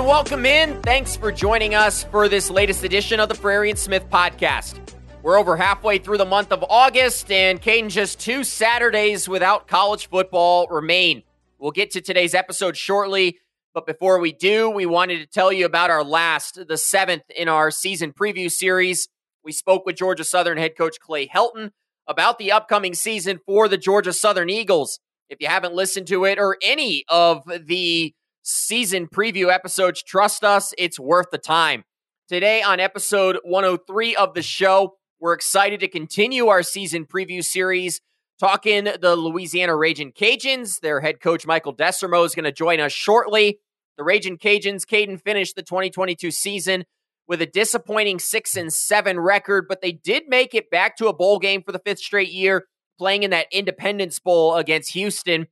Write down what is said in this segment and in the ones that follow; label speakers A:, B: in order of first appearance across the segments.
A: And welcome in. Thanks for joining us for this latest edition of the Frary and Smith podcast. We're over halfway through the month of August, and Kaiden, just two Saturdays without college football remain. We'll get to today's episode shortly, but before we do, we wanted to tell you about our last, the seventh in our season preview series. We spoke with Georgia Southern head coach Clay Helton about the upcoming season for the Georgia Southern Eagles. If you haven't listened to it or any of the season preview episodes, trust us, it's worth the time. Today, on episode 103 of the show, we're excited to continue our season preview series talking the Louisiana Ragin' Cajuns. Their head coach, Michael Desormeaux, is going to join us shortly. The Ragin' Cajuns, Kaiden finished the 2022 season with a disappointing 6 and 7 record, but they did make it back to a bowl game for the fifth straight year, playing in that Independence Bowl against Houston.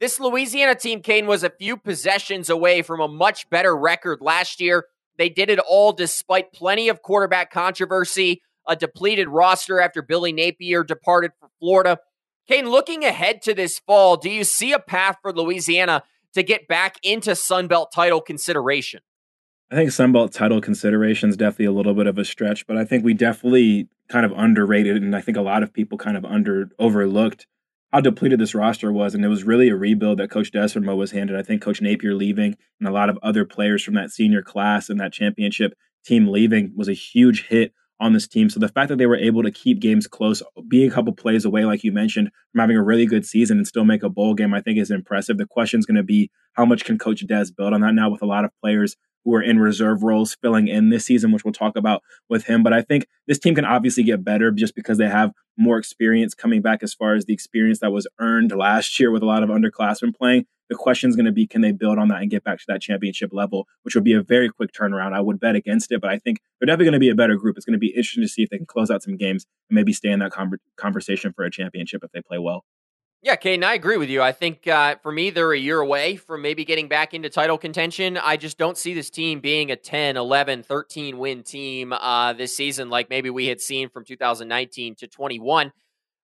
A: This Louisiana team, Kane, was a few possessions away from a much better record last year. They did it all despite plenty of quarterback controversy, a depleted roster after Billy Napier departed for Florida. Kane, looking ahead to this fall, do you see a path for Louisiana to get back into Sun Belt title consideration?
B: I think Sun Belt title consideration is definitely a little bit of a stretch, but I think we definitely kind of underrated, and I think a lot of people kind of under overlooked how depleted this roster was, and it was really a rebuild that Coach Desormeaux was handed. I think Coach Napier leaving and a lot of other players from that senior class and that championship team leaving was a huge hit on this team. So the fact that they were able to keep games close, be a couple plays away, like you mentioned, from having a really good season and still make a bowl game, I think is impressive. The question is going to be how much can Coach Des build on that now with a lot of players who are in reserve roles filling in this season, which we'll talk about with him. But I think this team can obviously get better just because they have more experience coming back as far as the experience that was earned last year with a lot of underclassmen playing. The question is going to be can they build on that and get back to that championship level, which would be a very quick turnaround. I would bet against it, but I think they're definitely going to be a better group. It's going to be interesting to see if they can close out some games and maybe stay in that conversation for a championship if they play well.
A: Yeah, Kaiden, I agree with you. I think uh, for me, they're a year away from maybe getting back into title contention. I just don't see this team being a 10, 11, 13 win team uh, this season like maybe we had seen from 2019 to 21.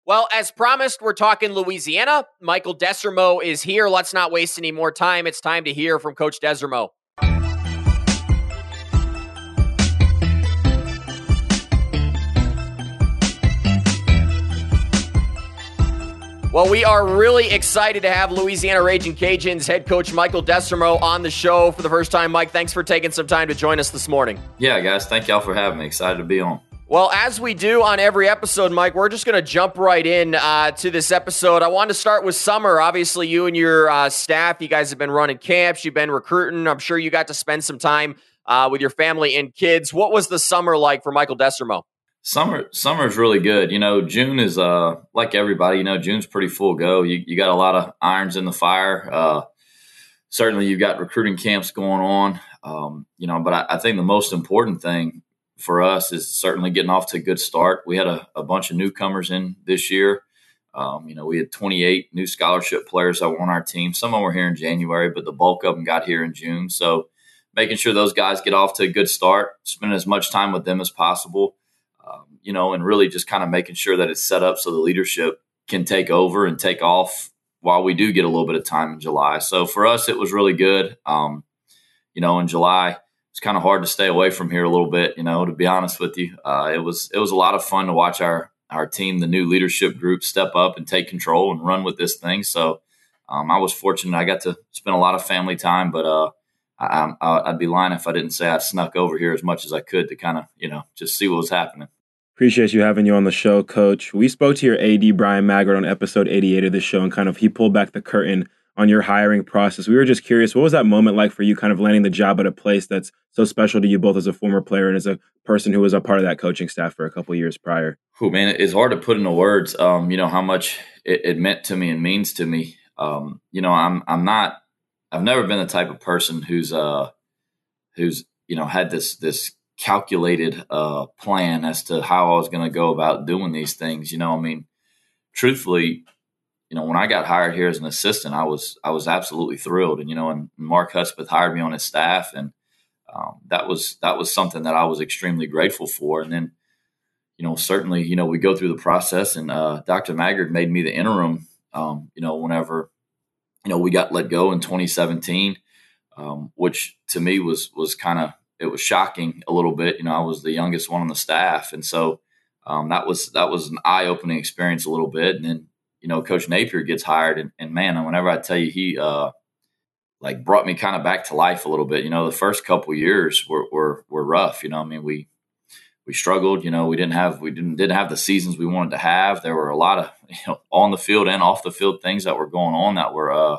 A: Well, as promised, we're talking Louisiana. Michael Desormeaux is here. Let's not waste any more time. It's time to hear from Coach Desormeaux. Well, we are really excited to have Louisiana Ragin' Cajuns head coach Michael Desormeaux on the show for the first time. Mike, thanks for taking some time to join us this morning.
C: Yeah, guys, thank y'all for having me. Excited to be on.
A: Well, as we do on every episode, Mike, we're just going to jump right in uh, to this episode. I want to start with summer. Obviously, you and your uh, staff, you guys have been running camps, you've been recruiting. I'm sure you got to spend some time uh, with your family and kids. What was the summer like for Michael Desormeaux?
C: Summer summer is really good. You know, June is uh like everybody. You know, June's pretty full go. You you got a lot of irons in the fire. Uh, certainly, you've got recruiting camps going on. Um, you know, but I, I, think the most important thing for us is certainly getting off to a good start. We had a, a bunch of newcomers in this year. Um, you know, we had 28 new scholarship players that were on our team. Some of them were here in January, but the bulk of them got here in June. So, making sure those guys get off to a good start, spend as much time with them as possible you know, and really just kind of making sure that it's set up so the leadership can take over and take off while we do get a little bit of time in July. So for us, it was really good. Um, you know, in July, it's kind of hard to stay away from here a little bit. You know, to be honest with you, uh, it was it was a lot of fun to watch our our team, the new leadership group, step up and take control and run with this thing. So um, I was fortunate; I got to spend a lot of family time, but uh, I, would be lying if I didn't say I snuck over here as much as I could to kind of, you know, just see what was happening.
B: Appreciate you having you on the show, Coach. We spoke to your AD, Bryan Maggard, on episode 88 of the show, and kind of he pulled back the curtain on your hiring process. We were just curious, what was that moment like for you, kind of landing the job at a place that's so special to you, both as a former player and as a person who was a part of that coaching staff for a couple years prior?
C: Oh man, it's hard to put into words. Um, you know how much it, it, meant to me and means to me. Um, you know, I'm I'm not I've never been the type of person who's uh who's you know had this this calculated uh plan as to how I was going to go about doing these things. You know, I mean, truthfully, you know, when I got hired here as an assistant, I was I was absolutely thrilled, and you know, and Mark Hudspeth hired me on his staff, and um, that was that was something that I was extremely grateful for. And then, you know, certainly, you know, we go through the process, and uh, Dr. Maggard made me the interim. Um, you know, whenever you know, we got let go in 2017. um, which to me was was kind of it was shocking a little bit. You know, I was the youngest one on the staff, and so um, that was that was an eye opening experience a little bit. And then you know, Coach Napier gets hired, and, and man, whenever I tell you he uh, like brought me kind of back to life a little bit. You know, the first couple years were, were were rough. You know, I mean we we struggled. You know, we didn't have we didn't didn't have the seasons we wanted to have. There were a lot of you know on the field and off the field things that were going on that were uh,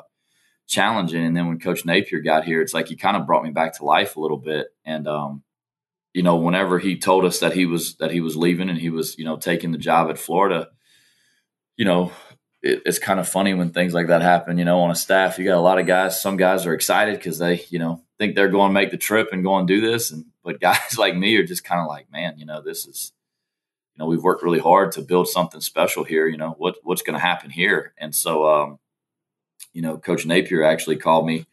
C: challenging. And then when Coach Napier got here, it's like he kind of brought me back to life a little bit. And um, you know, whenever he told us that he was that he was leaving and he was you know taking the job at Florida, you know, it, it's kind of funny when things like that happen. You know, on a staff, you got a lot of guys. Some guys are excited because they you know think they're going to make the trip and go and do this, and but guys like me are just kind of like, man, you know, this is you know we've worked really hard to build something special here. You know what what's going to happen here, and so um, you know, Coach Napier actually called me.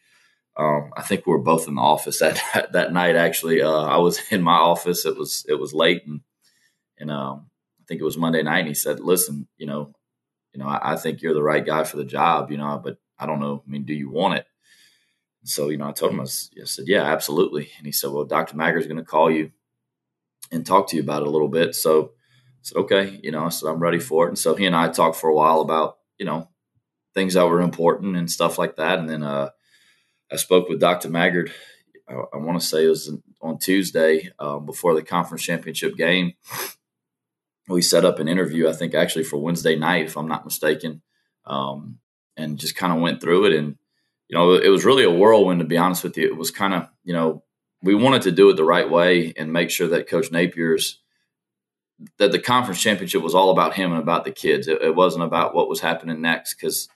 C: Um, I think we were both in the office that that night. Actually, uh, I was in my office. It was it was late, and and um, I think it was Monday night. And he said, "Listen, you know, you know, I, I, think you're the right guy for the job. You know, but I don't know. I mean, do you want it?" so, you know, I told him I, was, I said, "Yeah, absolutely." And he said, "Well, Dr. Maggard is going to call you and talk to you about it a little bit." So I said, "Okay," you know, I said, "I'm ready for it." And so he and I talked for a while about you know things that were important and stuff like that. And then uh, I spoke with Dr. Maggard. I, I want to say it was on Tuesday um, before the conference championship game. We set up an interview, I think actually for Wednesday night, if I'm not mistaken, um, and just kind of went through it. And you know, it was really a whirlwind to be honest with you. It was kind of you know we wanted to do it the right way and make sure that Coach Napier's that the conference championship was all about him and about the kids. It, it wasn't about what was happening next because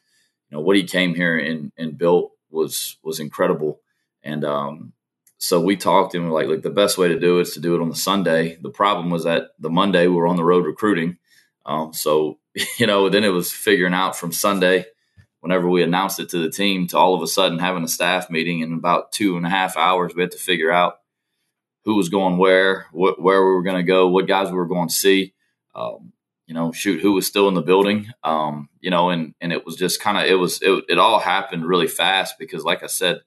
C: know what he came here and, and built was was incredible. And um, so we talked and we're like, like the best way to do it is to do it on the Sunday. The problem was that the Monday we were on the road recruiting. Um, so you know, then it was figuring out from Sunday, whenever we announced it to the team, to all of a sudden having a staff meeting in about two and a half hours. We had to figure out who was going where, wh- where we were going to go, what guys we were going to see. Um, you know, shoot, who was still in the building, um, you know, and and it was just kind of it was it, it all happened really fast because, like I said,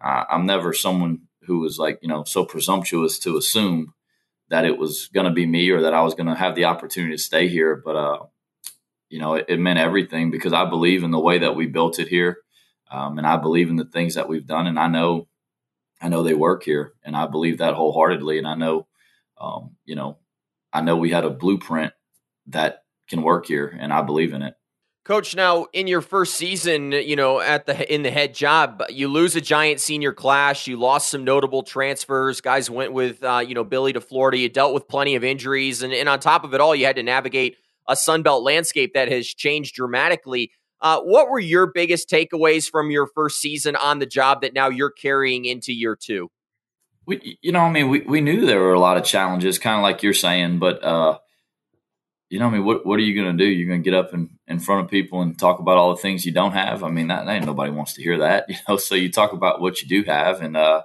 C: uh, I'm never someone who was like you know so presumptuous to assume that it was going to be me or that I was going to have the opportunity to stay here, but uh, you know, it, it, meant everything because I believe in the way that we built it here, um, and I believe in the things that we've done, and I know, I know they work here, and I believe that wholeheartedly, and I know, um, you know, I know we had a blueprint that can work here, and I believe in it.
A: Coach, now in your first season, you know, at the in the head job, you lose a giant senior class. You lost some notable transfers. Guys went with, uh, you know, Billy to Florida. You dealt with plenty of injuries, and, and on top of it all, you had to navigate a Sun Belt landscape that has changed dramatically. Uh, what were your biggest takeaways from your first season on the job that now you're carrying into year two?
C: We, you know, I mean, we, we knew there were a lot of challenges, kind of like you're saying, but uh, you know, I mean, what what are you going to do? You're going to get up in, in front of people and talk about all the things you don't have. I mean, that, that ain't nobody wants to hear that, you know. So you talk about what you do have, and uh,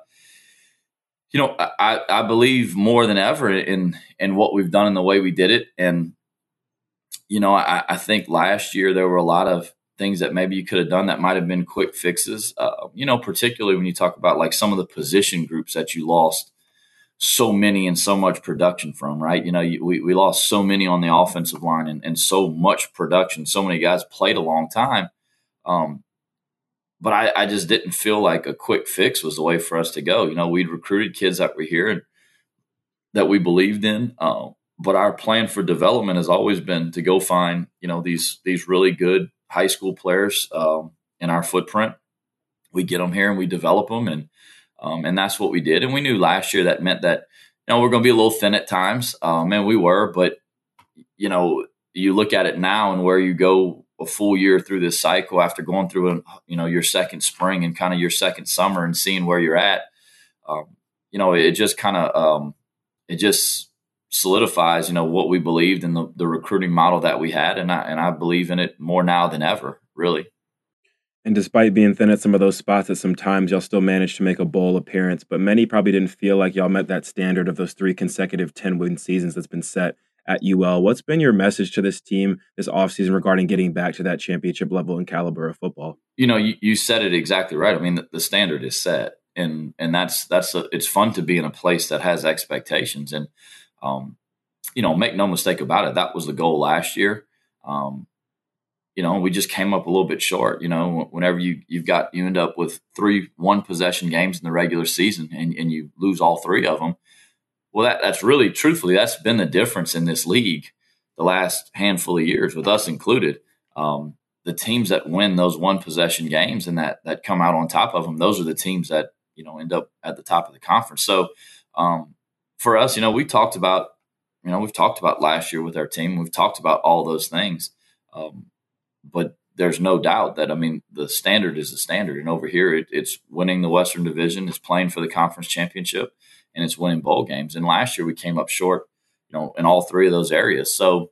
C: you know, I I believe more than ever in in what we've done and the way we did it, and you know, I, I think last year there were a lot of things that maybe you could have done that might have been quick fixes. Uh, you know, particularly when you talk about like some of the position groups that you lost so many and so much production from, right? You know, we, we lost so many on the offensive line and, and so much production. So many guys played a long time. Um, but I, I just didn't feel like a quick fix was the way for us to go. You know, we'd recruited kids that were here and that we believed in. Uh, but our plan for development has always been to go find, you know, these these really good high school players um, in our footprint. We get them here and we develop them and um, and that's what we did. And we knew last year that meant that, you know, we're going to be a little thin at times. Um, and we were, but, you know, you look at it now and where you go a full year through this cycle after going through, a, you know, your second spring and kind of your second summer and seeing where you're at, um, you know, it just kind of, um, it just solidifies, you know, what we believed in the, the recruiting model that we had. And I, and I believe in it more now than ever, really.
B: And despite being thin at some of those spots at some times, y'all still managed to make a bowl appearance. But many probably didn't feel like y'all met that standard of those three consecutive 10 win seasons that's been set at UL. What's been your message to this team this offseason regarding getting back to that championship level and caliber of football?
C: You know, you, you said it exactly right. I mean, the, the standard is set. and and that's that's a, it's fun to be in a place that has expectations and um, you know make no mistake about it that was the goal last year um, you know we just came up a little bit short you know whenever you you've got you end up with three one possession games in the regular season and, and you lose all three of them well that that's really truthfully that's been the difference in this league the last handful of years with us included um, the teams that win those one possession games and that that come out on top of them those are the teams that you know end up at the top of the conference. So um, for us, you know, we talked about you know we've talked about last year with our team. We've talked about all those things, um, but there's no doubt that I mean the standard is the standard, and over here it, it's winning the Western Division, it's playing for the conference championship, and it's winning bowl games. And last year we came up short, you know, in all three of those areas. So,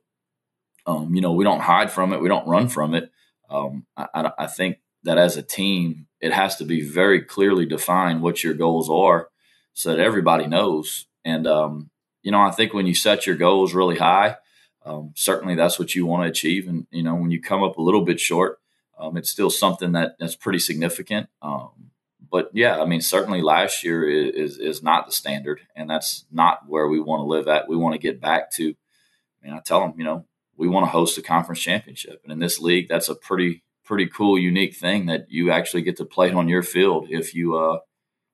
C: um, you know, we don't hide from it, we don't run from it. Um, I, I, think that as a team, it has to be very clearly defined what your goals are so that everybody knows. And, um, you know, I think when you set your goals really high, um, certainly that's what you want to achieve. And, you know, when you come up a little bit short, um, it's still something that that's pretty significant. Um, but yeah, I mean, certainly last year is, is not the standard, and that's not where we want to live at. We want to get back to. I mean, I tell them, you know, we want to host a conference championship, and in this league, that's a pretty pretty cool, unique thing that you actually get to play on your field if you uh,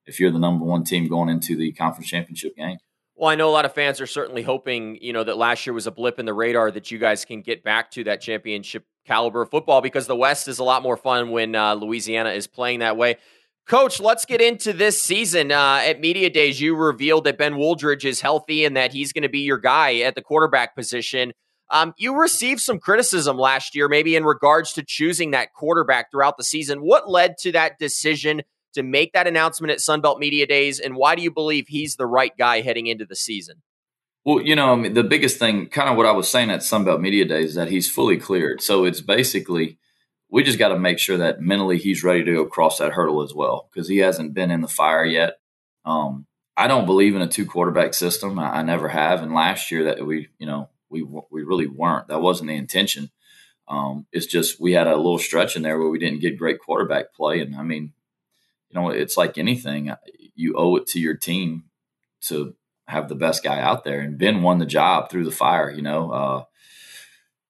C: if you're the number one team going into the conference championship game.
A: Well, I know a lot of fans are certainly hoping, you know, that last year was a blip in the radar that you guys can get back to that championship caliber football because the West is a lot more fun when uh, Louisiana is playing that way. Coach, let's get into this season. Uh, at Media Days, you revealed that Ben Wooldridge is healthy and that he's going to be your guy at the quarterback position. Um, you received some criticism last year, maybe in regards to choosing that quarterback throughout the season. What led to that decision to make that announcement at Sun Belt Media Days, and why do you believe he's the right guy heading into the season?
C: Well, you know, I mean, the biggest thing, kind of what I was saying at Sun Belt Media Days, is that he's fully cleared. So it's basically we just got to make sure that mentally he's ready to go across that hurdle as well because he hasn't been in the fire yet. Um, I don't believe in a two quarterback system. I, I, never have. And last year that we, you know, we we really weren't. That wasn't the intention. Um, it's just we had a little stretch in there where we didn't get great quarterback play, and I mean, you know, it's like anything. You owe it to your team to have the best guy out there, and Ben won the job through the fire. You know, uh,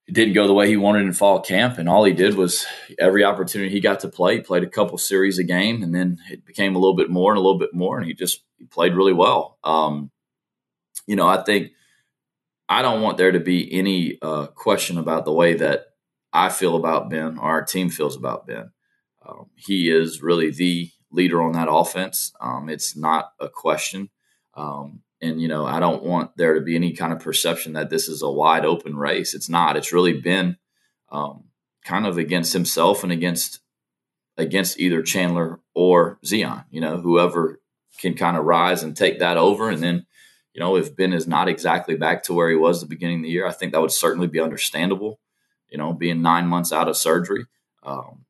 C: it didn't go the way he wanted in fall camp, and all he did was every opportunity he got to play, he played a couple series a game, and then it became a little bit more and a little bit more, and he just he played really well. Um, you know, I think I don't want there to be any uh, question about the way that I feel about Ben or our team feels about Ben. Um, he is really the leader on that offense. Um, it's not a question. Um, and, you know, I don't want there to be any kind of perception that this is a wide open race. It's not. It's really been um, kind of against himself and against against either Chandler or Zeon, you know, whoever can kind of rise and take that over. And then you know, if Ben is not exactly back to where he was the beginning of the year, I think that would certainly be understandable. You know, being nine months out of surgery, um,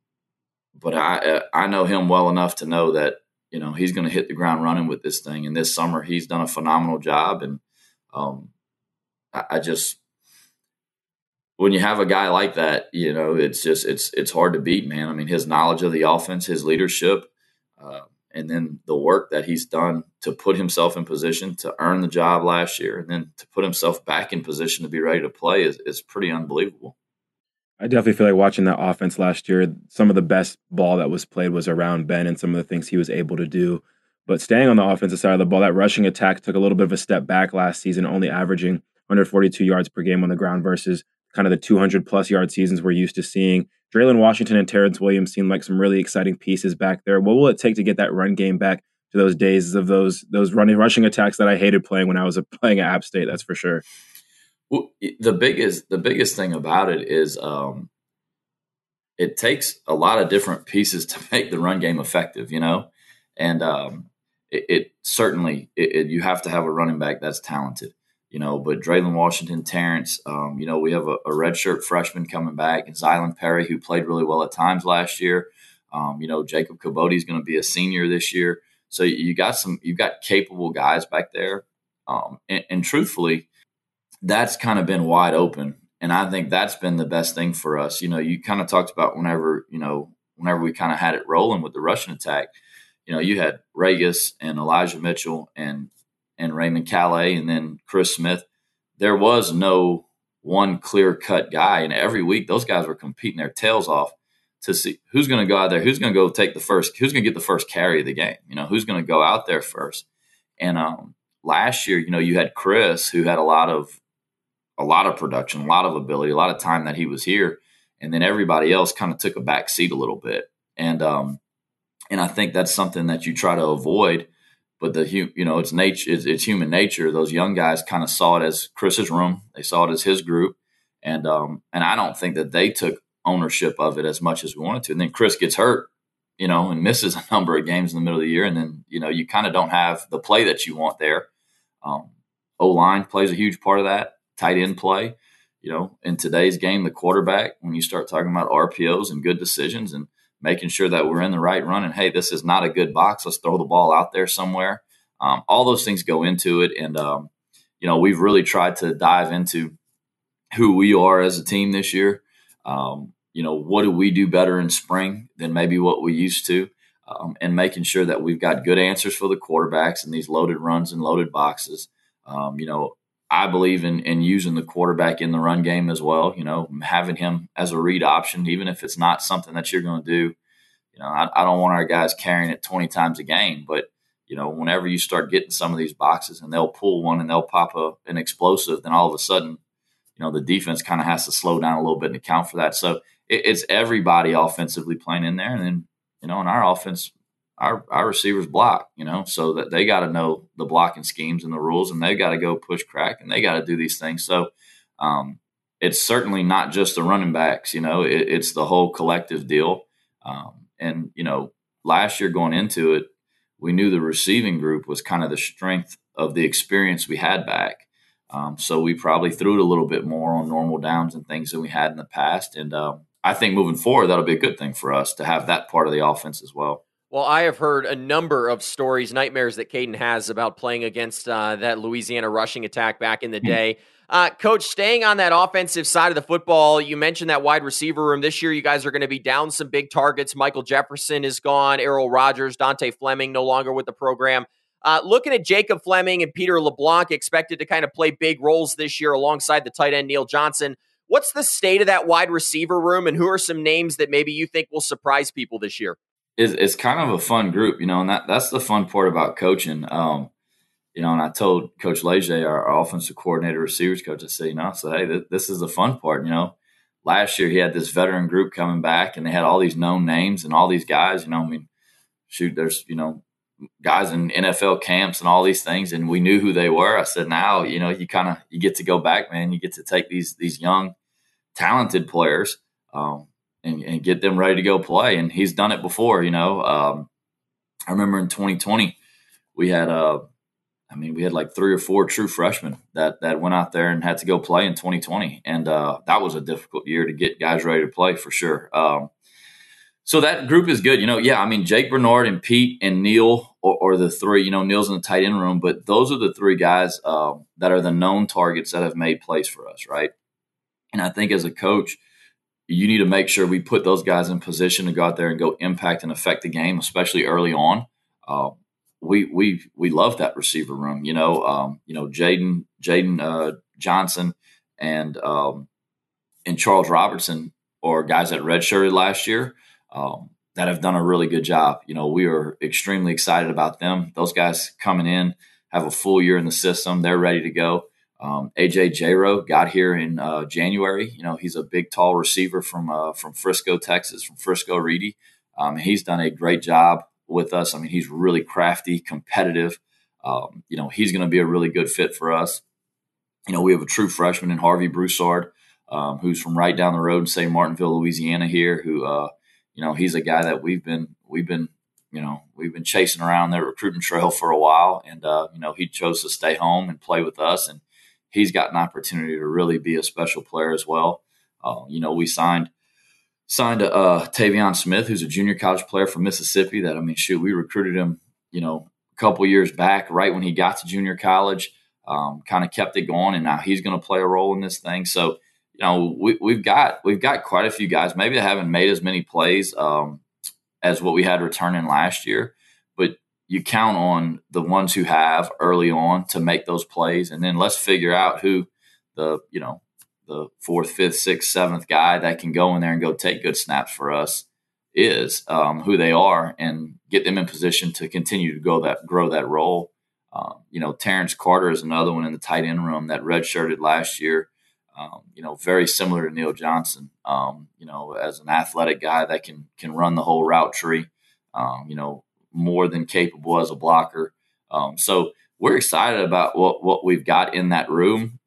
C: but I I know him well enough to know that you know he's going to hit the ground running with this thing. And this summer, he's done a phenomenal job. And um, I, I just when you have a guy like that, you know, it's just it's it's hard to beat, man. I mean, his knowledge of the offense, his leadership. Uh, and then the work that he's done to put himself in position to earn the job last year and then to put himself back in position to be ready to play is, is pretty unbelievable.
B: I definitely feel like watching that offense last year, some of the best ball that was played was around Ben and some of the things he was able to do. But staying on the offensive side of the ball, that rushing attack took a little bit of a step back last season, only averaging 142 yards per game on the ground versus kind of the 200 plus yard seasons we're used to seeing. Dre'lyn Washington and Terrence Williams seem like some really exciting pieces back there. What will it take to get that run game back to those days of those those running rushing attacks that I hated playing when I was playing at App State? That's for sure.
C: The biggest the biggest thing about it is um, it takes a lot of different pieces to make the run game effective. You know, and um, it, it, certainly it, you have to have a running back that's talented you know, but Dre'lyn Washington, Terrence, um, you know, we have a, a redshirt freshman coming back, and Zylan Perry, who played really well at times last year. Um, you know, Jacob Kibodi is going to be a senior this year. So you got some, you've got capable guys back there. Um, and, and truthfully, that's kind of been wide open. And I think that's been the best thing for us. You know, you kind of talked about whenever, you know, whenever we kind of had it rolling with the rushing attack, you know, you had Ragas and Elijah Mitchell and and Raymond Calais and then Chris Smith. There was no one clear cut guy, and every week those guys were competing their tails off to see who's going to go out there, who's going to go take the first, who's going to get the first carry of the game. You know, who's going to go out there first. And um, last year, you know, you had Chris who had a lot of a lot of production, a lot of ability, a lot of time that he was here, and then everybody else kind of took a back seat a little bit. And um, and I think that's something that you try to avoid. But the you know it's nature, it's, it's human nature. Those young guys kind of saw it as Chris's room. They saw it as his group, and um, and I don't think that they took ownership of it as much as we wanted to. And then Chris gets hurt, you know, and misses a number of games in the middle of the year, and then you know you kind of don't have the play that you want there. Um, o line plays a huge part of that. Tight end play, you know, in today's game, the quarterback. When you start talking about RPOs and good decisions and making sure that we're in the right run and hey, this is not a good box. Let's throw the ball out there somewhere. Um, all those things go into it, and um, you know we've really tried to dive into who we are as a team this year. Um, you know, what do we do better in spring than maybe what we used to? Um, and making sure that we've got good answers for the quarterbacks in these loaded runs and loaded boxes. Um, you know, I believe in, in using the quarterback in the run game as well. You know, having him as a read option, even if it's not something that you're going to do. You know, I, I, don't want our guys carrying it 20 times a game, but you know, whenever you start getting some of these boxes and they'll pull one and they'll pop a, an explosive, then all of a sudden, you know, the defense kind of has to slow down a little bit and account for that. So it, it's everybody offensively playing in there, and then you know, in our offense, our, our receivers block, you know, so that they got to know the blocking schemes and the rules, and they got to go push crack, and they got to do these things. So um, it's certainly not just the running backs, you know, it, it's the whole collective deal. Um, and you know, last year going into it, we knew the receiving group was kind of the strength of the experience we had back. Um, so we probably threw it a little bit more on normal downs and things than we had in the past. And um, I think moving forward, that'll be a good thing for us to have that part of the offense as well.
A: Well, I have heard a number of stories, nightmares that Kaiden has about playing against uh, that Louisiana rushing attack back in the hmm. day. Uh, Coach, staying on that offensive side of the football, you mentioned that wide receiver room. This year, you guys are going to be down some big targets. Michael Jefferson is gone. Errol Rogers, Dontae Fleming no longer with the program. Uh, looking at Jacob Fleming and Peter LeBlanc, expected to kind of play big roles this year alongside the tight end Neal Johnson. What's the state of that wide receiver room, and who are some names that maybe you think will surprise people this year?
C: It's, it's kind of a fun group, you know, and that that's the fun part about coaching. Um, you know, and I told Coach Leger, our, our, offensive coordinator, receivers coach, I said, you know, I said, hey, th- this is the fun part. You know, last year he had this veteran group coming back, and they had all these known names and all these guys. You know, I mean, shoot, there's you know guys in NFL camps and all these things, and we knew who they were. I said, now you know, you kind of you get to go back, man. You get to take these these young, talented players. Um, and, and, get them ready to go play. And he's done it before, you know. Um, I remember in 2020, we had, uh, I mean, we had like three or four true freshmen that that went out there and had to go play in 2020, and uh, that was a difficult year to get guys ready to play for sure. Um, so that group is good, you know. Yeah, I mean, Jake Bernard and Pete and Neal or the three. You know, Neal's in the tight end room, but those are the three guys uh, that are the known targets that have made plays for us, right? And I think as a coach, you need to make sure we put those guys in position to go out there and go impact and affect the game, especially early on. Uh, we we we love that receiver room. You know, um, you know Jaden Jaden uh, Johnson and um, and Charles Robertson are guys that redshirted last year um, that have done a really good job. You know, we are extremely excited about them. Those guys coming in have a full year in the system. They're ready to go. Um, AJ Jaro got here in uh, January. You know, he's a big, tall receiver from uh, from Frisco, Texas, from Frisco Reedy. Um, he's done a great job with us. I mean, he's really crafty, competitive. Um, you know, he's going to be a really good fit for us. You know, we have a true freshman in Harvey Broussard, um, who's from right down the road in St. Martinville, Louisiana. Here, who uh, you know, he's a guy that we've been we've been you know we've been chasing around their recruiting trail for a while, and uh, you know, he chose to stay home and play with us and he's got an opportunity to really be a special player as well. Uh, you know, we signed signed uh, Tavion Smith, who's a junior college player from Mississippi. That I mean, shoot, we recruited him, you know, a couple years back, right when he got to junior college. Um, kind of kept it going, and now he's going to play a role in this thing. So, you know, we, have got we've got quite a few guys. Maybe they haven't made as many plays um, as what we had returning last year, you count on the ones who have early on to make those plays, and then let's figure out who the you know the fourth, fifth, sixth, seventh guy that can go in there and go take good snaps for us is, um, who they are, and get them in position to continue to go that grow that role. Um, you know, Terrence Carter is another one in the tight end room that redshirted last year. Um, you know, very similar to Neal Johnson. Um, you know, as an athletic guy that can can run the whole route tree. Um, you know, more than capable as a blocker. Um, so we're excited about what what we've got in that room.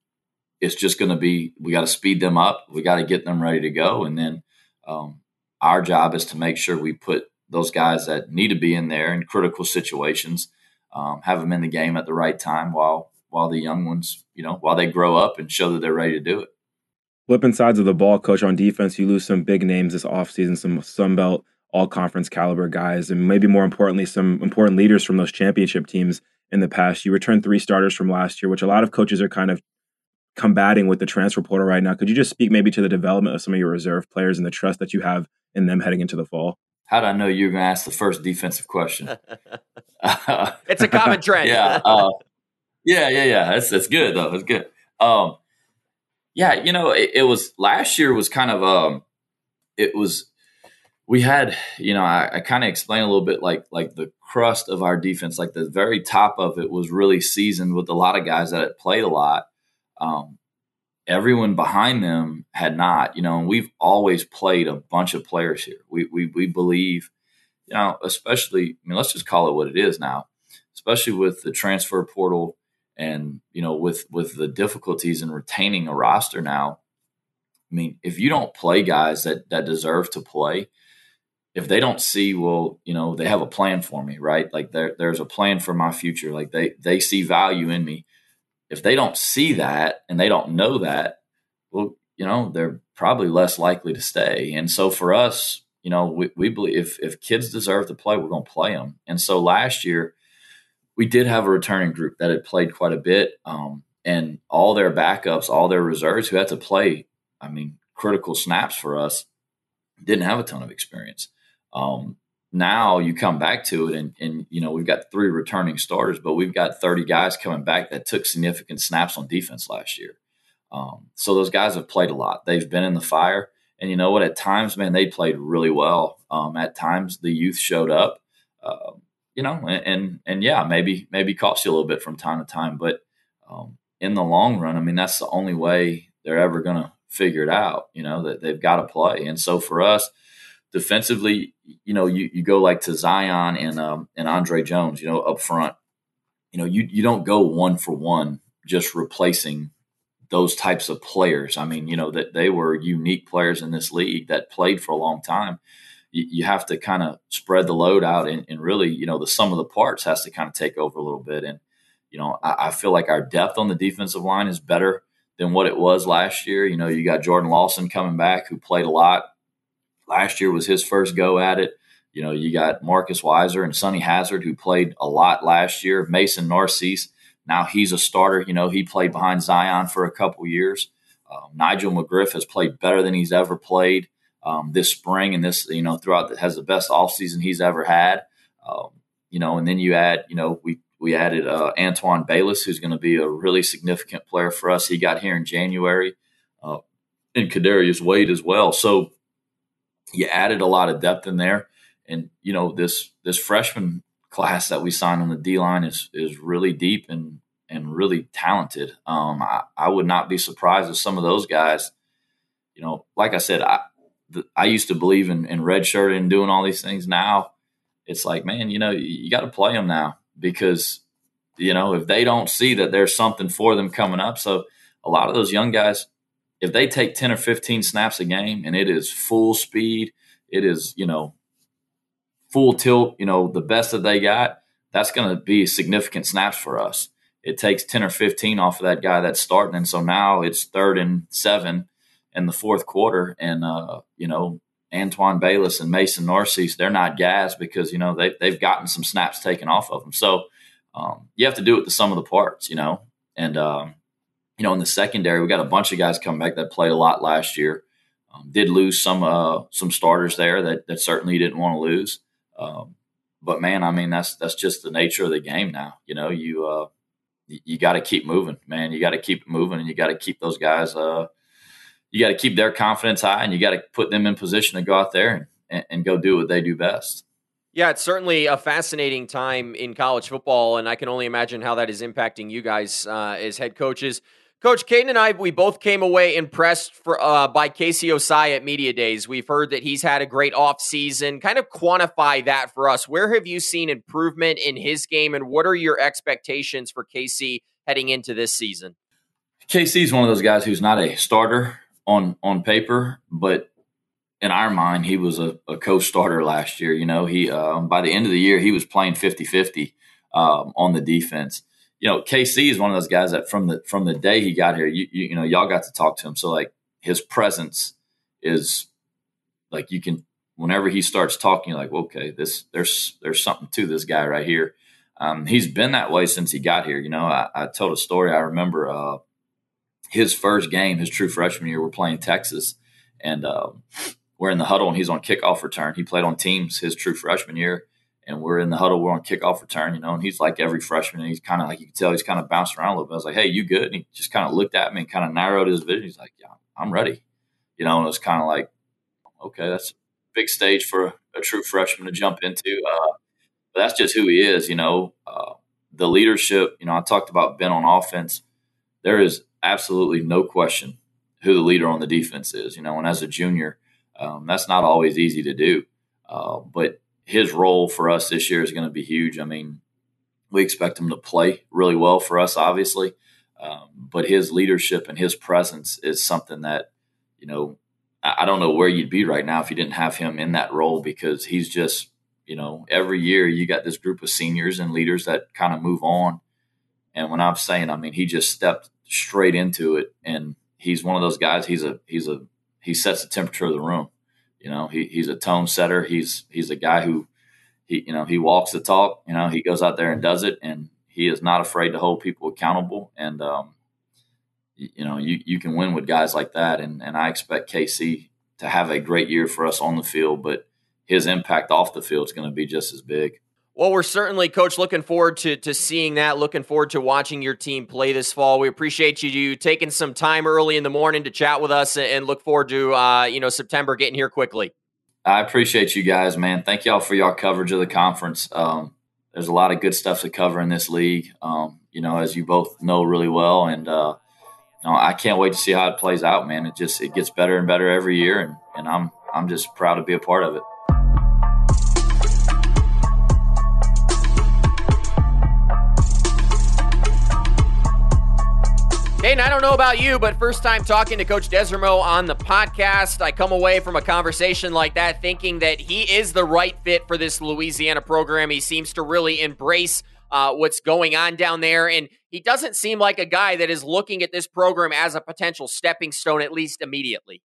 C: It's just going to be we got to speed them up. We got to get them ready to go, and then um, our job is to make sure we put those guys that need to be in there in critical situations, um, have them in the game at the right time while while the young ones, you know, while they grow up and show that they're ready to do it.
B: Flipping sides of the ball, coach, on defense, you lose some big names this offseason, some Sun Belt all conference caliber guys, and maybe more importantly, some important leaders from those championship teams in the past. You returned three starters from last year, which a lot of coaches are kind of combating with the transfer portal right now. Could you just speak maybe to the development of some of your reserve players and the trust that you have in them heading into the fall?
C: How did I know you were going to ask the first defensive question?
A: it's a common trend.
C: yeah. Uh, yeah, yeah, yeah. That's that's good though. It's good. Um, yeah, you know, it, it, was last year was kind of um, it was we had you know I, I kind of explained a little bit like like the crust of our defense, like the very top of it was really seasoned with a lot of guys that had played a lot. Um, everyone behind them had not, you know, and we've always played a bunch of players here. We we we believe, you know, especially I mean, let's just call it what it is now, especially with the transfer portal and you know with with the difficulties in retaining a roster now i mean if you don't play guys that that deserve to play if they don't see well you know they have a plan for me right? Like there, there's a plan for my future. Like they they see value in me. If they don't see that and they don't know that well you know they're probably less likely to stay. And so for us you know we, we believe if, if kids deserve to play we're going to play them and so last year we did have a returning group that had played quite a bit, um, and all their backups, all their reserves who had to play, I mean, critical snaps for us, didn't have a ton of experience. Um, now you come back to it, and, and you know we've got three returning starters, but we've got 30 guys coming back that took significant snaps on defense last year. Um, so those guys have played a lot. They've been in the fire, and you know what? At times, man, they played really well. Um, at times, the youth showed up. Uh, you know, and, and, and yeah, maybe maybe costs you a little bit from time to time, but um, in the long run, I mean, that's the only way they're ever going to figure it out. You know that they've got to play, and so for us, defensively, you know, you, you go like to Zi'Yon and um, and Andre Jones, you know, up front. You know, you you don't go one for one, just replacing those types of players. I mean, you know that they were unique players in this league that played for a long time you, you have to kind of spread the load out and, and, really, you know, the sum of the parts has to kind of take over a little bit. And, you know, I, I, feel like our depth on the defensive line is better than what it was last year. You know, you got Jordan Lawson coming back who played a lot. Last year was his first go at it. You know, you got Marcus Weiser and Sonny Hazard who played a lot last year. Mason Narcisse, now he's a starter. You know, he played behind Zi'Yon for a couple years. Um, Nigel McGriff has played better than he's ever played um, this spring and this, you know, throughout the, has the best offseason he's ever had. Um, you know, and then you add, you know, we we added uh, Antoine Bayless, who's going to be a really significant player for us. He got here in January, uh, and Kadarius Wade as well. So you added a lot of depth in there, and you know this this freshman class that we signed on the D line is is really deep and and really talented. Um, I, I would not be surprised if some of those guys, you know, like I said, I, I used to believe in, in red shirt and doing all these things. Now it's like, man, you know, you, you got to play them now because, you know, if they don't see that there's something for them coming up. So a lot of those young guys, if they take 10 or 15 snaps a game and it is full speed, it is, you know, full tilt, you know, the best that they got, that's going to be significant snaps for us. It takes 10 or 15 off of that guy that's starting. And so now it's third and seven in the fourth quarter. And, uh, you know, Antoine Bayless and Mason Narcisse, they're not gas because, you know, they, they've gotten some snaps taken off of them. So um, you have to do it to some of the parts, you know. And, um, you know, in the secondary, we got a bunch of guys coming back that played a lot last year. Um, did lose some uh, some starters there that, that certainly didn't want to lose. Um, but man, I mean that's that's just the nature of the game now. You know, you uh, you, got to keep moving, man. You got to keep moving, and you got to keep those guys. Uh, you got to keep their confidence high, and you got to put them in position to go out there and, and go do what they do best.
A: Yeah, it's certainly a fascinating time in college football, and I can only imagine how that is impacting you guys uh, as head coaches. Coach Kaiden and I, we both came away impressed for, uh, by KC Ossai at Media Days. We've heard that he's had a great offseason. Kind of quantify that for us. Where have you seen improvement in his game, and what are your expectations for KC heading into this season?
C: is one of those guys who's not a starter on on paper, but in our mind, he was a, a co-starter last year. You know, he um, by the end of the year, he was playing 50-50 um, on the defense you know, KC is one of those guys that from the from the day he got here, you, you, you know, y'all got to talk to him. So like his presence is like you can whenever he starts talking, like, okay, this there's there's something to this guy right here. Um, he's been that way since he got here. You know, I, I told a story. I remember uh, his first game, his true freshman year, we're playing Texas, and uh, we're in the huddle, and he's on kickoff return. He played on teams his true freshman year, and we're in the huddle, we're on kickoff return, you know, and he's like every freshman, and he's kind of like you can tell he's kind of bounced around a little bit. I was like, "Hey, you good?" And he just kind of looked at me and kind of narrowed his vision. He's like, "Yeah, I'm ready," you know, and it was kind of like, "Okay, that's a big stage for a, a true freshman to jump into." Uh, but that's just who he is, you know. Uh, the leadership, you know, I talked about Ben on offense. There is absolutely no question who the leader on the defense is, you know, and as a junior, um, that's not always easy to do. Uh, but his role for us this year is going to be huge. I mean, we expect him to play really well for us, obviously, um, but his leadership and his presence is something that you know I, don't know where you'd be right now if you didn't have him in that role because he's just you know every year you got this group of seniors and leaders that kind of move on, and when I'm saying, I mean he just stepped straight into it, and he's one of those guys. He's a he's a he sets the temperature of the room. You know, he, he's a tone setter. He's he's a guy who he you know he walks the talk. You know, he goes out there and does it, and he is not afraid to hold people accountable. And um, you, you know, you you can win with guys like that. And and I expect KC to have a great year for us on the field, but his impact off the field is going to be just as big.
A: Well, we're certainly, Coach, looking forward to to seeing that. Looking forward to watching your team play this fall. We appreciate you, you taking some time early in the morning to chat with us, and look forward to uh, you know September getting here quickly.
C: I appreciate you guys, man. Thank y'all for y'all coverage of the conference. Um, there's a lot of good stuff to cover in this league. Um, you know, as you both know really well, and uh, you know, I can't wait to see how it plays out, man. It just it gets better and better every year, and and I'm I'm just proud to be a part of it.
A: I don't know about you, but first time talking to Coach Desormeaux on the podcast, I come away from a conversation like that thinking that he is the right fit for this Louisiana program. He seems to really embrace uh, what's going on down there, and he doesn't seem like a guy that is looking at this program as a potential stepping stone, at least immediately.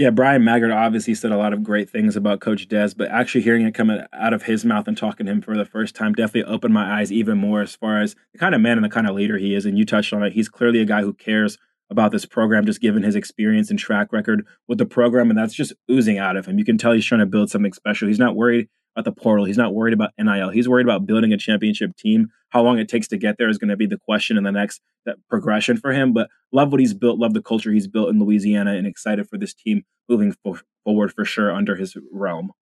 B: Yeah, Bryan Maggard obviously said a lot of great things about Coach Des, but actually hearing it come out of his mouth and talking to him for the first time definitely opened my eyes even more as far as the kind of man and the kind of leader he is. And you touched on it. He's clearly a guy who cares about this program, just given his experience and track record with the program. And that's just oozing out of him. You can tell he's trying to build something special. He's not worried about the portal. He's not worried about NIL. He's worried about building a championship team. How long it takes to get there is going to be the question in the next progression for him. But love what he's built, love the culture he's built in Louisiana, and excited for this team moving for, forward for sure under his realm.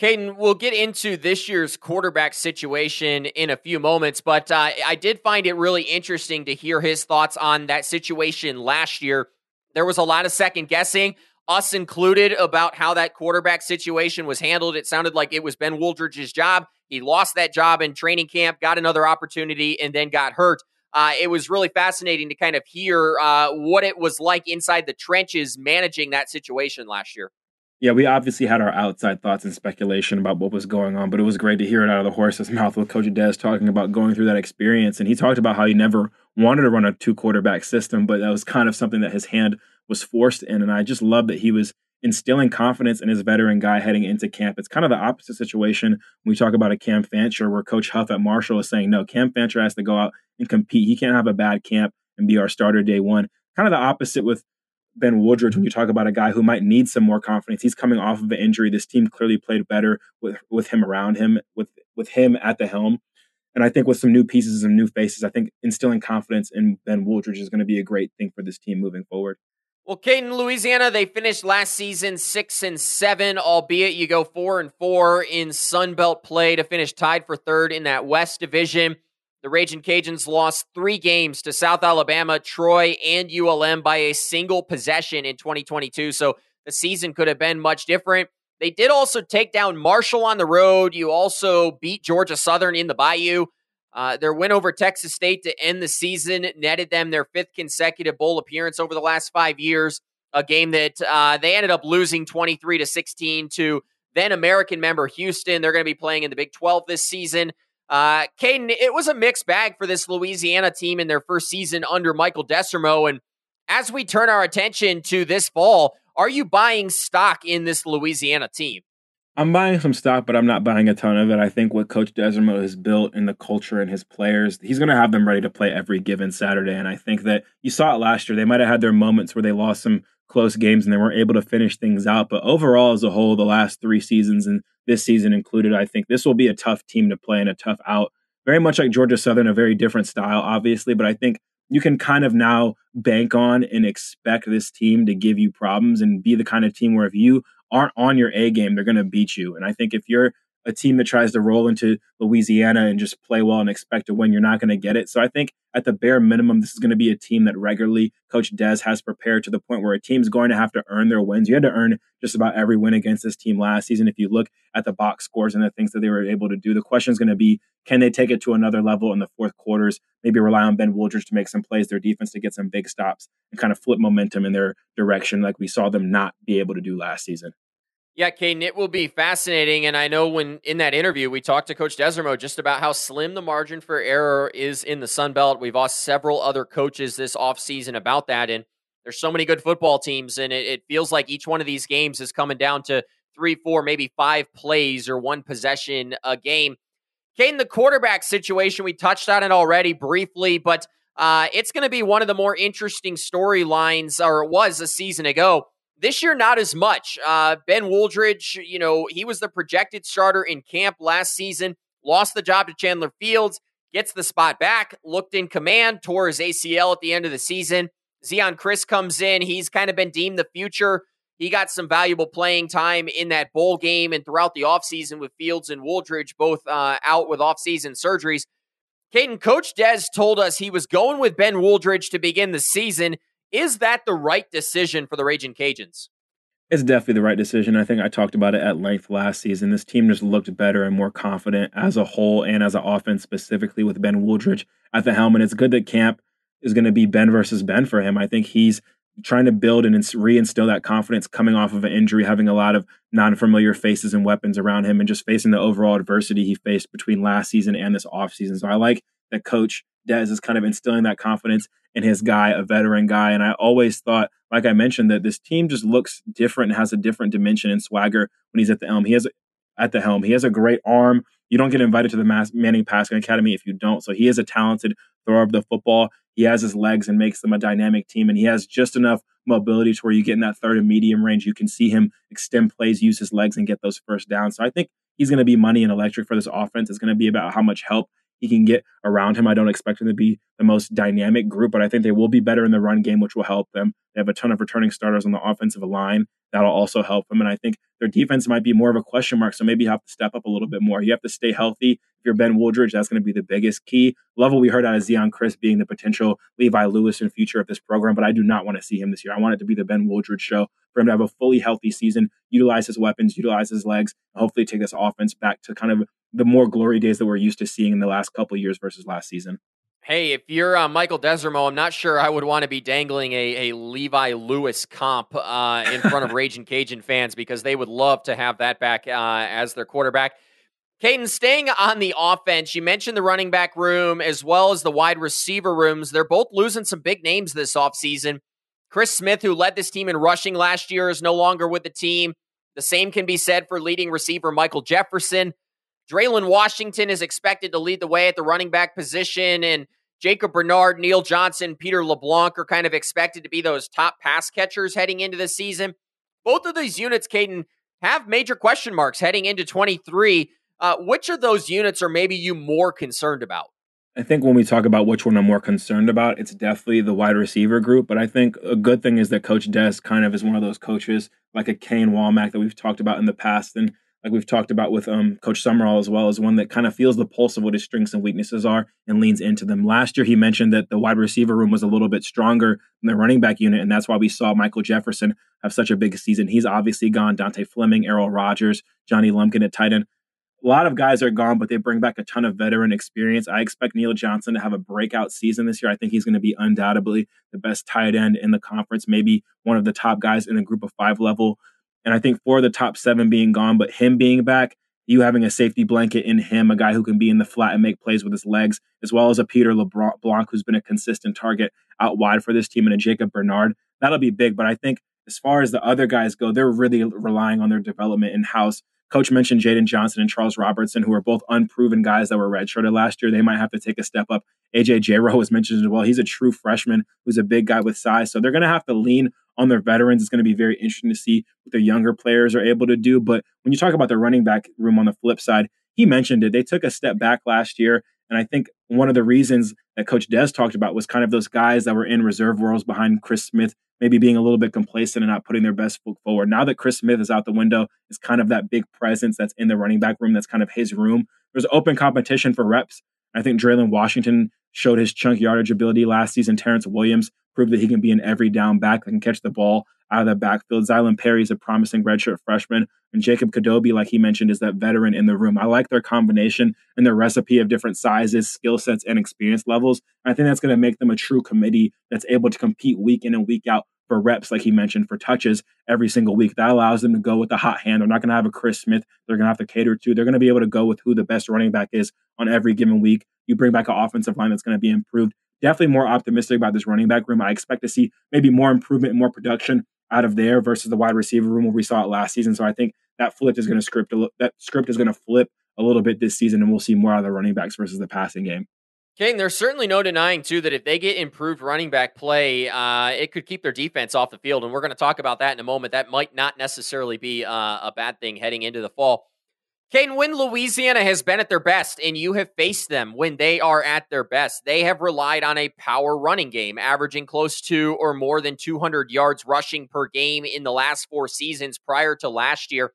A: Kaiden, we'll get into this year's quarterback situation in a few moments, but uh, I did find it really interesting to hear his thoughts on that situation last year. There was a lot of second guessing us included, about how that quarterback situation was handled. It sounded like it was Ben Wooldridge's job. He lost that job in training camp, got another opportunity, and then got hurt. Uh, it was really fascinating to kind of hear uh, what it was like inside the trenches managing that situation last year.
B: Yeah, we obviously had our outside thoughts and speculation about what was going on, but it was great to hear it out of the horse's mouth with Coach Des talking about going through that experience. And he talked about how he never wanted to run a two quarterback system, but that was kind of something that his hand was forced in. And I just love that he was instilling confidence in his veteran guy heading into camp. It's kind of the opposite situation when we talk about a Cam Fancher, where Coach Huff at Marshall is saying, no, Cam Fancher has to go out and compete. He can't have a bad camp and be our starter day one. Kind of the opposite with Ben Wooldridge when you talk about a guy who might need some more confidence. He's coming off of an injury. This team clearly played better with with him around him, with with him at the helm. And I think with some new pieces and new faces, I think instilling confidence in Ben Wooldridge is going to be a great thing for this team moving forward.
A: Well, Kaiden, Louisiana, they finished last season six and seven, albeit you go four and four in Sun Belt play to finish tied for third in that West Division. The Ragin' Cajuns lost three games to South Alabama, Troy, and ULM by a single possession in 2022. So the season could have been much different. They did also take down Marshall on the road. You also beat Georgia Southern in the Bayou. Uh, their win over Texas State to end the season netted them their fifth consecutive bowl appearance over the last five years. A game that uh, they ended up losing 23 to 16 to then American member Houston. They're going to be playing in the Big 12 this season. Uh, Kaiden, it was a mixed bag for this Louisiana team in their first season under Michael Desormeaux. And as we turn our attention to this fall, are you buying stock in this Louisiana team?
B: I'm buying some stock, but I'm not buying a ton of it. I think what Coach Desormeaux has built in the culture and his players, he's going to have them ready to play every given Saturday. And I think that you saw it last year. They might have had their moments where they lost some close games and they weren't able to finish things out. But overall, as a whole, the last three seasons and this season included, I think this will be a tough team to play and a tough out. Very much like Georgia Southern, a very different style, obviously. But I think you can kind of now bank on and expect this team to give you problems and be the kind of team where if you aren't on your A game, they're going to beat you. And I think if you're a team that tries to roll into Louisiana and just play well and expect to win, you're not going to get it. So I think at the bare minimum, this is going to be a team that regularly Coach Des has prepared to the point where a team's going to have to earn their wins. You had to earn just about every win against this team last season. If you look at the box scores and the things that they were able to do, the question is going to be, can they take it to another level in the fourth quarters? Maybe rely on Ben Wooldridge to make some plays, their defense to get some big stops and kind of flip momentum in their direction like we saw them not be able to do last season.
A: Yeah, Kaiden, it will be fascinating. And I know when in that interview, we talked to Coach Desormeaux just about how slim the margin for error is in the Sun Belt. We've asked several other coaches this offseason about that. And there's so many good football teams. And it, it, feels like each one of these games is coming down to three, four, maybe five plays or one possession a game. Kaiden, the quarterback situation, we touched on it already briefly, but uh, it's going to be one of the more interesting storylines, or it was a season ago this year, not as much. Uh, ben Wooldridge, you know, he was the projected starter in camp last season, lost the job to Chandler Fields, gets the spot back, looked in command, tore his ACL at the end of the season. Zeon Chris comes in. He's kind of been deemed the future. He got some valuable playing time in that bowl game and throughout the offseason with Fields and Wooldridge both uh, out with offseason surgeries. Kaiden, Coach Des told us he was going with Ben Wooldridge to begin the season. Is that the right decision for the Ragin' Cajuns?
B: It's definitely the right decision. I think I talked about it at length last season. This team just looked better and more confident as a whole and as an offense, specifically with Ben Wooldridge at the helm. And it's good that camp is going to be Ben versus Ben for him. I think he's trying to build and reinstill that confidence coming off of an injury, having a lot of non familiar faces and weapons around him, and just facing the overall adversity he faced between last season and this offseason. So I like that coach Des is kind of instilling that confidence in his guy, a veteran guy. And I always thought, like I mentioned, that this team just looks different and has a different dimension and swagger when he's at the helm. He has at the helm. He has a great arm. You don't get invited to the Manning Passing Academy if you don't. So he is a talented thrower of the football. He has his legs and makes them a dynamic team. And he has just enough mobility to where you get in that third and medium range. You can see him extend plays, use his legs, and get those first downs. So I think he's going to be money and electric for this offense. It's going to be about how much help he can get around him. I don't expect him to be the most dynamic group, but I think they will be better in the run game, which will help them. They have a ton of returning starters on the offensive line. That'll also help them. And I think their defense might be more of a question mark. So maybe you have to step up a little bit more. You have to stay healthy. If you're Ben Wooldridge, that's going to be the biggest key. What we heard out of Zeon Chris being the potential Levi Lewis in future of this program, but I do not want to see him this year. I want it to be the Ben Wooldridge show for him to have a fully healthy season, utilize his weapons, utilize his legs, and hopefully take this offense back to kind of the more glory days that we're used to seeing in the last couple years versus last season.
A: Hey, if you're uh, Michael Desormeaux, I'm not sure I would want to be dangling a, a Levi Lewis comp uh, in front of Ragin' Cajun fans because they would love to have that back uh, as their quarterback. Kaiden, staying on the offense, you mentioned the running back room as well as the wide receiver rooms. They're both losing some big names this offseason. Chris Smith, who led this team in rushing last year, is no longer with the team. The same can be said for leading receiver Michael Jefferson. Dre'lyn Washington is expected to lead the way at the running back position. And Jacob Bernard, Neal Johnson, Peter LeBlanc are kind of expected to be those top pass catchers heading into the season. Both of these units, Kaiden, have major question marks heading into 23. Uh, which of those units are maybe you more concerned about?
B: I think when we talk about which one I'm more concerned about, it's definitely the wide receiver group. But I think a good thing is that Coach Des kind of is one of those coaches like a Kane Wommack that we've talked about in the past. And like we've talked about with um, Coach Sumrall as well, is one that kind of feels the pulse of what his strengths and weaknesses are and leans into them. Last year, he mentioned that the wide receiver room was a little bit stronger than the running back unit, and that's why we saw Michael Jefferson have such a big season. He's obviously gone. Dontae Fleming, Errol Rogers, Johnny Lumpkin at tight end. A lot of guys are gone, but they bring back a ton of veteran experience. I expect Neal Johnson to have a breakout season this year. I think he's going to be undoubtedly the best tight end in the conference, maybe one of the top guys in the group of five level. And I think for the top seven being gone, but him being back, you having a safety blanket in him, a guy who can be in the flat and make plays with his legs, as well as a Peter LeBlanc who's been a consistent target out wide for this team, and a Jacob Bernard. That'll be big. But I think as far as the other guys go, they're really relying on their development in house. Coach mentioned Jaden Johnson and Charles Robertson, who are both unproven guys that were redshirted last year. They might have to take a step up. AJ Jero was mentioned as well. He's a true freshman who's a big guy with size. So they're going to have to lean on their veterans. It's going to be very interesting to see what their younger players are able to do. But when you talk about the running back room on the flip side, he mentioned it. They took a step back last year. And I think one of the reasons that Coach Des talked about was kind of those guys that were in reserve roles behind Chris Smith, maybe being a little bit complacent and not putting their best foot forward. Now that Chris Smith is out the window, is kind of that big presence that's in the running back room. That's kind of his room. There's open competition for reps. I think Dre'lyn Washington showed his chunk yardage ability last season. Terrence Williams proved that he can be an every down back that can catch the ball out of the backfield. Zylan Perry is a promising redshirt freshman. And Jacob Kibodi, like he mentioned, is that veteran in the room. I like their combination and their recipe of different sizes, skill sets, and experience levels. I think that's going to make them a true committee that's able to compete week in and week out for reps, like he mentioned, for touches every single week. That allows them to go with the hot hand. They're not going to have a Chris Smith they're going to have to cater to. They're going to be able to go with who the best running back is on every given week. You bring back an offensive line that's going to be improved. Definitely more optimistic about this running back room. I expect to see maybe more improvement and more production out of there versus the wide receiver room where we saw it last season. So I think that flip is going to script a, that script is going to flip a little bit this season, and we'll see more out of the running backs versus the passing game.
A: King, there's certainly no denying too that if they get improved running back play, uh, it could keep their defense off the field, and we're going to talk about that in a moment. That might not necessarily be uh, a bad thing heading into the fall. Kane, when Louisiana has been at their best and you have faced them when they are at their best, they have relied on a power running game, averaging close to or more than 200 yards rushing per game in the last four seasons prior to last year.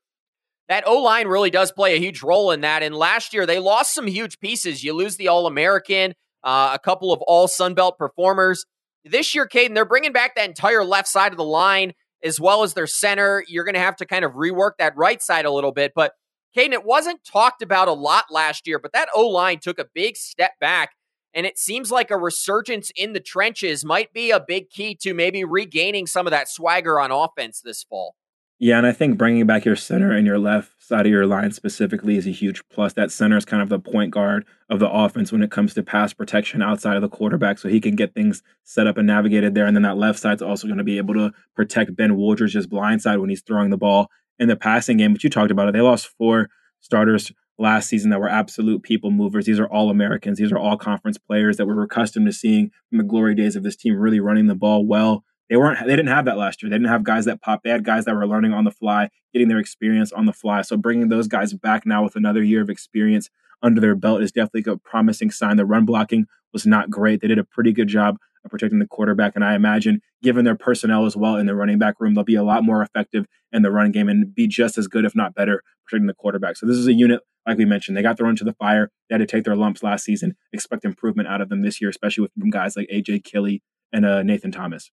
A: That O line really does play a huge role in that. And last year, they lost some huge pieces. You lose the All American, uh, a couple of All Sun Belt performers. This year, Kaiden, they're bringing back that entire left side of the line as well as their center. You're going to have to kind of rework that right side a little bit. But Kaiden, it wasn't talked about a lot last year, but that O line took a big step back. And it seems like a resurgence in the trenches might be a big key to maybe regaining some of that swagger on offense this fall.
B: Yeah, and I think bringing back your center and your left side of your line specifically is a huge plus. That center is kind of the point guard of the offense when it comes to pass protection outside of the quarterback, so he can get things set up and navigated there. And then that left side's also going to be able to protect Ben Wooldridge's blind side when he's throwing the ball in the passing game, but you talked about it. They lost four starters last season that were absolute people movers. These are all Americans. These are all conference players that we were accustomed to seeing from the glory days of this team really running the ball well. They weren't. They didn't have that last year. They didn't have guys that pop. They had guys that were learning on the fly, getting their experience on the fly. So bringing those guys back now with another year of experience under their belt is definitely a promising sign. The run blocking was not great. They did a pretty good job of protecting the quarterback. And I imagine, given their personnel as well in the running back room, they'll be a lot more effective in the run game and be just as good, if not better, protecting the quarterback. So this is a unit, like we mentioned, they got thrown to the fire. They had to take their lumps last season. Expect improvement out of them this year, especially with guys like AJ Gillie and uh, Nathan Thomas.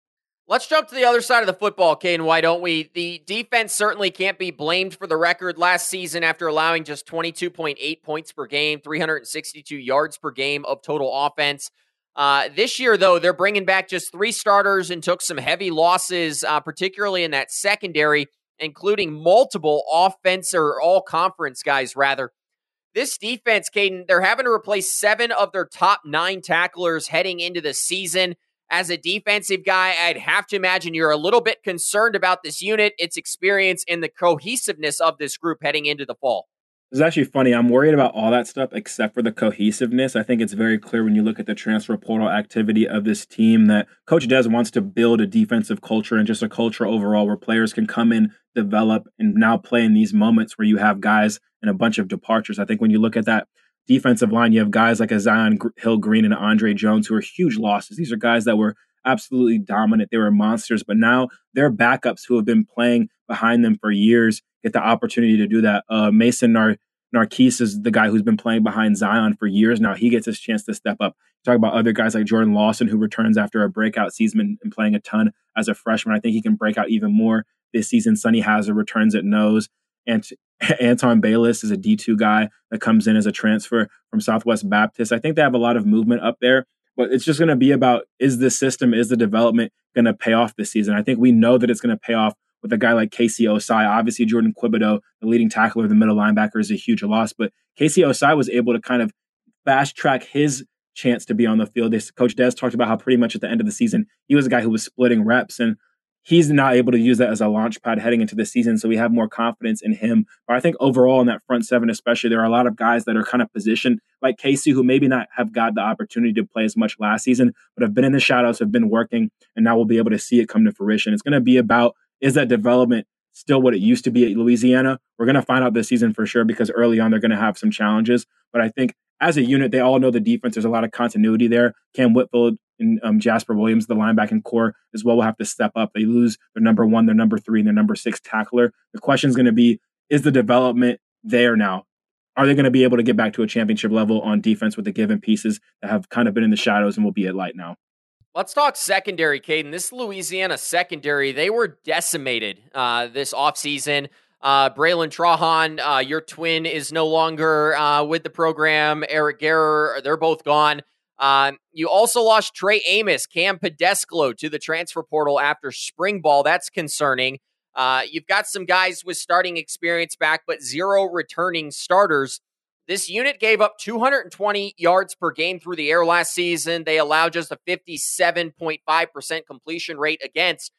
A: Let's jump to the other side of the football, Kane. Why don't we? The defense certainly can't be blamed for the record last season after allowing just 22.8 points per game, 362 yards per game of total offense. Uh, this year, though, they're bringing back just three starters and took some heavy losses, uh, particularly in that secondary, including multiple offense or all conference guys, rather. This defense, Kaiden, they're having to replace seven of their top nine tacklers heading into the season. As a defensive guy, I'd have to imagine you're a little bit concerned about this unit, its experience, and the cohesiveness of this group heading into the fall.
B: It's actually funny. I'm worried about all that stuff except for the cohesiveness. I think it's very clear when you look at the transfer portal activity of this team that Coach Des wants to build a defensive culture and just a culture overall where players can come in, develop, and now play in these moments where you have guys and a bunch of departures. I think when you look at that defensive line, you have guys like a Zi'Yon Hill Green and Andre Jones who are huge losses. These are guys that were absolutely dominant. They were monsters, but now their backups who have been playing behind them for years get the opportunity to do that. Uh, Mason Nar- Narquise is the guy who's been playing behind Zi'Yon for years now. He gets his chance to step up. Talk about other guys like Jordan Lawson, who returns after a breakout season and playing a ton as a freshman. I think he can break out even more this season. Sonny Hazard returns at nose. Anton Bayless is a D2 guy that comes in as a transfer from Southwest Baptist. I think they have a lot of movement up there, but it's just going to be about is the system, is the development going to pay off this season? I think we know that it's going to pay off with a guy like KC Ossai. Obviously, Jourdan Quibodeaux, the leading tackler, the middle linebacker, is a huge loss, but KC Ossai was able to kind of fast track his chance to be on the field. Coach Des talked about how pretty much at the end of the season, he was a guy who was splitting reps and he's not able to use that as a launch pad heading into the season. So we have more confidence in him. But I think overall in that front seven, especially, there are a lot of guys that are kind of positioned like KC, who maybe not have got the opportunity to play as much last season, but have been in the shadows, have been working, and now we'll be able to see it come to fruition. It's going to be about is that development still what it used to be at Louisiana? We're going to find out this season for sure because early on they're going to have some challenges. But I think as a unit, they all know the defense. There's a lot of continuity there. Cam Whitfield and um, Jasper Williams, the linebacking core, as well, will have to step up. They lose their number one, their number three, and their number six tackler. The question is going to be is the development there now? Are they going to be able to get back to a championship level on defense with the given pieces that have kind of been in the shadows and will be at light now?
A: Let's talk secondary, Kaiden. This Louisiana secondary, they were decimated uh, this offseason. Uh, Bralen Trahan, uh, your twin, is no longer uh, with the program. Eric Garror, they're both gone. Uh, you also lost Trey Amos, Kam Pedescleaux to the transfer portal after spring ball. That's concerning. Uh, you've got some guys with starting experience back, but zero returning starters. This unit gave up 220 yards per game through the air last season. They allowed just a 57.5% completion rate against.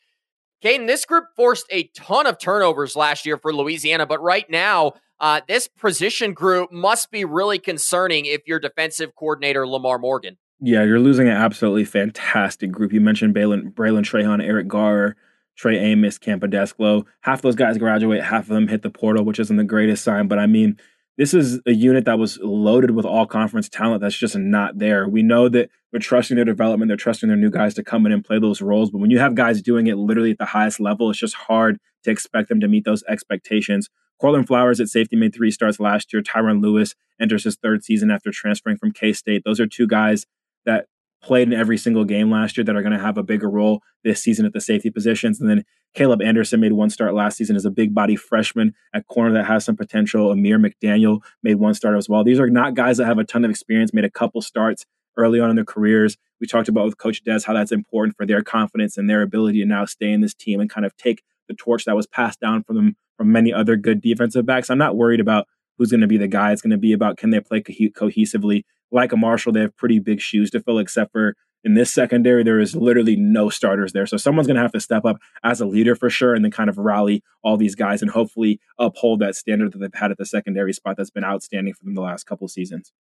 A: Kaiden, this group forced a ton of turnovers last year for Louisiana, but right now, uh, this position group must be really concerning if you're defensive coordinator Lamar Morgan.
B: Yeah, you're losing an absolutely fantastic group. You mentioned Bralen, Bralen Trahan, Eric Garror, Trey Amos, Kam Pedescleaux. Half those guys graduate, half of them hit the portal, which isn't the greatest sign. But I mean, this is a unit that was loaded with all conference talent that's just not there. We know that they're trusting their development, they're trusting their new guys to come in and play those roles. But when you have guys doing it literally at the highest level, it's just hard to expect them to meet those expectations. Courtline Flowers at safety made three starts last year. Tyron Lewis enters his third season after transferring from K State. Those are two guys that played in every single game last year that are going to have a bigger role this season at the safety positions. And then Caleb Anderson made one start last season as a big body freshman at corner that has some potential. Amir McDaniel made one start as well. These are not guys that have a ton of experience, made a couple starts early on in their careers. We talked about with Coach Des how that's important for their confidence and their ability to now stay in this team and kind of take the torch that was passed down from them from many other good defensive backs. I'm not worried about who's going to be the guy. It's going to be about can they play co- cohesively. Like a Marshall, they have pretty big shoes to fill, except for in this secondary, there is literally no starters there. So someone's going to have to step up as a leader for sure and then kind of rally all these guys and hopefully uphold that standard that they've had at the secondary spot that's been outstanding for them the last couple seasons.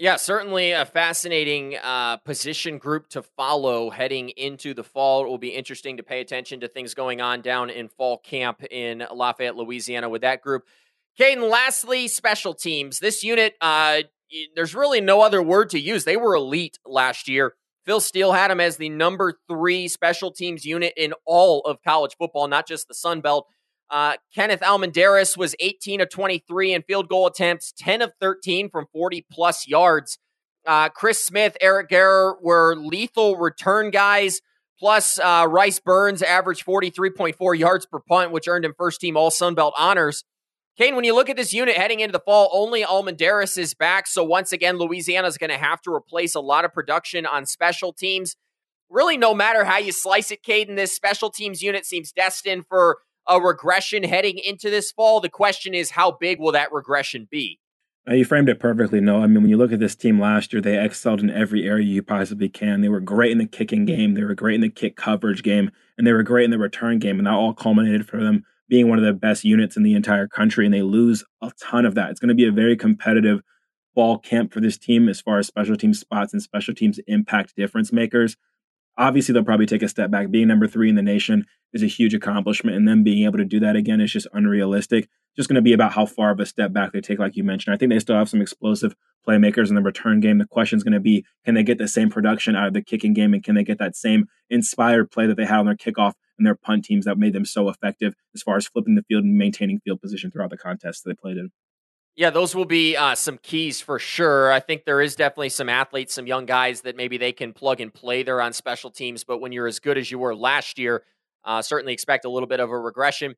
A: Yeah, certainly a fascinating uh, position group to follow heading into the fall. It will be interesting to pay attention to things going on down in fall camp in Lafayette, Louisiana with that group. Kaiden, lastly, special teams. This unit, uh, there's really no other word to use. They were elite last year. Phil Steele had him as the number three special teams unit in all of college football, not just the Sun Belt. Uh, Kenneth Almendares was 18 of 23 in field goal attempts, 10 of 13 from 40 plus yards. Uh, Chris Smith, Eric Garror were lethal return guys. Plus, uh, Rhys Byrns averaged 43.4 yards per punt, which earned him first team All Sun Belt honors. Kane, when you look at this unit heading into the fall, only Almendares is back. So once again, Louisiana is going to have to replace a lot of production on special teams. Really, no matter how you slice it, Kaiden, this special teams unit seems destined for a regression heading into this fall. The question is, how big will that regression be?
B: Uh, you framed it perfectly. No, I mean, when you look at this team last year, they excelled in every area you possibly can. They were great in the kicking game, they were great in the kick coverage game, and they were great in the return game. And that all culminated for them being one of the best units in the entire country, and they lose a ton of that. It's going to be a very competitive fall camp for this team as far as special team spots and special teams impact difference makers. Obviously, they'll probably take a step back. Being number three in the nation is a huge accomplishment, and them being able to do that again is just unrealistic. Just going to be about how far of a step back they take, like you mentioned. I think they still have some explosive playmakers in the return game. The question is going to be can they get the same production out of the kicking game, and can they get that same inspired play that they had on their kickoff and their punt teams that made them so effective as far as flipping the field and maintaining field position throughout the contests they played in?
A: Yeah, those will be uh, some keys for sure. I think there is definitely some athletes, some young guys that maybe they can plug and play there on special teams. But when you're as good as you were last year, uh, certainly expect a little bit of a regression.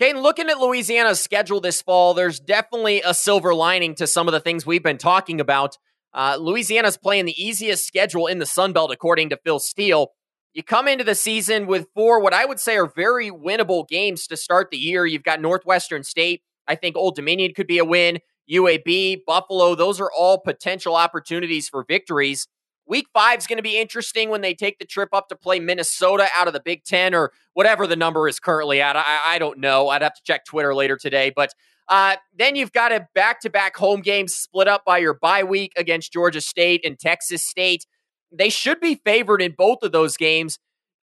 A: Kane, looking at Louisiana's schedule this fall, there's definitely a silver lining to some of the things we've been talking about. Uh, Louisiana's playing the easiest schedule in the Sun Belt, according to Phil Steele. You come into the season with four, what I would say are very winnable games to start the year. You've got Northwestern State, I think Old Dominion could be a win. UAB, Buffalo, those are all potential opportunities for victories. Week five is going to be interesting when they take the trip up to play Minnesota out of the Big Ten or whatever the number is currently at. I, I don't know. I'd have to check Twitter later today. But uh, then you've got a back to back home game split up by your bye week against Georgia State and Texas State. They should be favored in both of those games.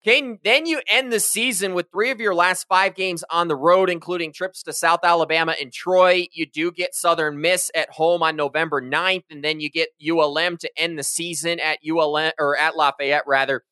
A: Kaiden, then you end the season with three of your last five games on the road, including trips to South Alabama and Troy. You do get Southern Miss at home on November 9th, and then you get ULM to end the season at ULM or at Lafayette rather.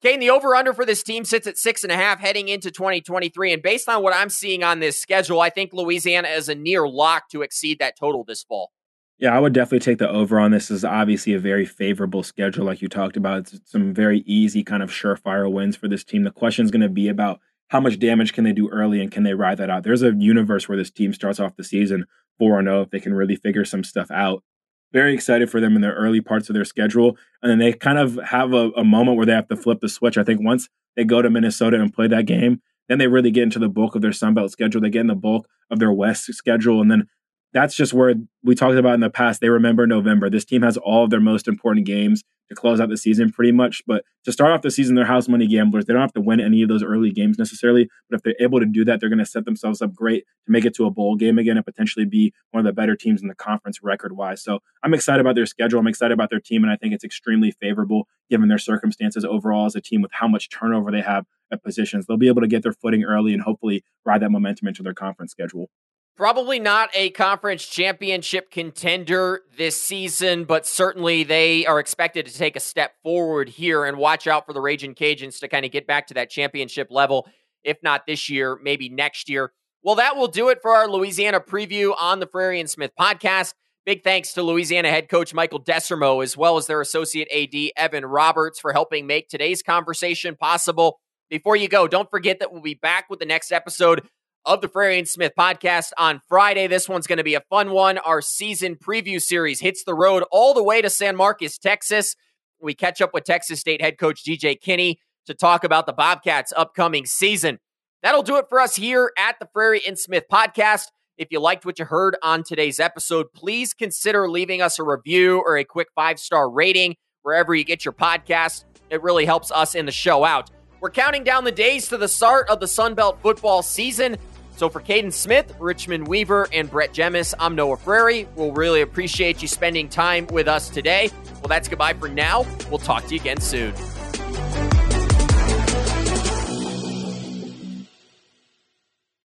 A: Kane, the over under for this team sits at six and a half heading into 2023. And based on what I'm seeing on this schedule, I think Louisiana is a near lock to exceed that total this fall.
B: Yeah, I would definitely take the over on this. is obviously a very favorable schedule, like you talked about. It's some very easy kind of surefire wins for this team. The question is going to be about how much damage can they do early and can they ride that out? There's a universe where this team starts off the season 4 0 if they can really figure some stuff out. Very excited for them in the early parts of their schedule. And then they kind of have a, a moment where they have to flip the switch. I think once they go to Minnesota and play that game, then they really get into the bulk of their Sun Belt schedule. They get in the bulk of their West schedule. And then that's just where we talked about in the past. They remember November. This team has all of their most important games to close out the season pretty much. But to start off the season, they're house money gamblers. They don't have to win any of those early games necessarily. But if they're able to do that, they're going to set themselves up great to make it to a bowl game again and potentially be one of the better teams in the conference record wise. So I'm excited about their schedule. I'm excited about their team. And I think it's extremely favorable given their circumstances overall as a team with how much turnover they have at positions. They'll be able to get their footing early and hopefully ride that momentum into their conference schedule.
A: Probably not a conference championship contender this season, but certainly they are expected to take a step forward here and watch out for the Ragin' Cajuns to kind of get back to that championship level. If not this year, maybe next year. Well, that will do it for our Louisiana preview on the Frary and Smith podcast. Big thanks to Louisiana head coach Michael Desormeaux, as well as their associate AD Evan Roberts, for helping make today's conversation possible. Before you go, don't forget that we'll be back with the next episode of the Frary and Smith podcast on Friday. This one's going to be a fun one. Our season preview series hits the road all the way to San Marcos, Texas. We catch up with Texas State head coach GJ Kinne to talk about the Bobcats' upcoming season. That'll do it for us here at the Frary and Smith podcast. If you liked what you heard on today's episode, please consider leaving us a review or a quick five star rating wherever you get your podcast. It really helps us in the show out. We're counting down the days to the start of the Sun Belt football season. So for Kaiden Smith, Richmond Weaver, and Brett Jemis, I'm Noah Frary. We'll really appreciate you spending time with us today. Well, that's goodbye for now. We'll talk to you again soon.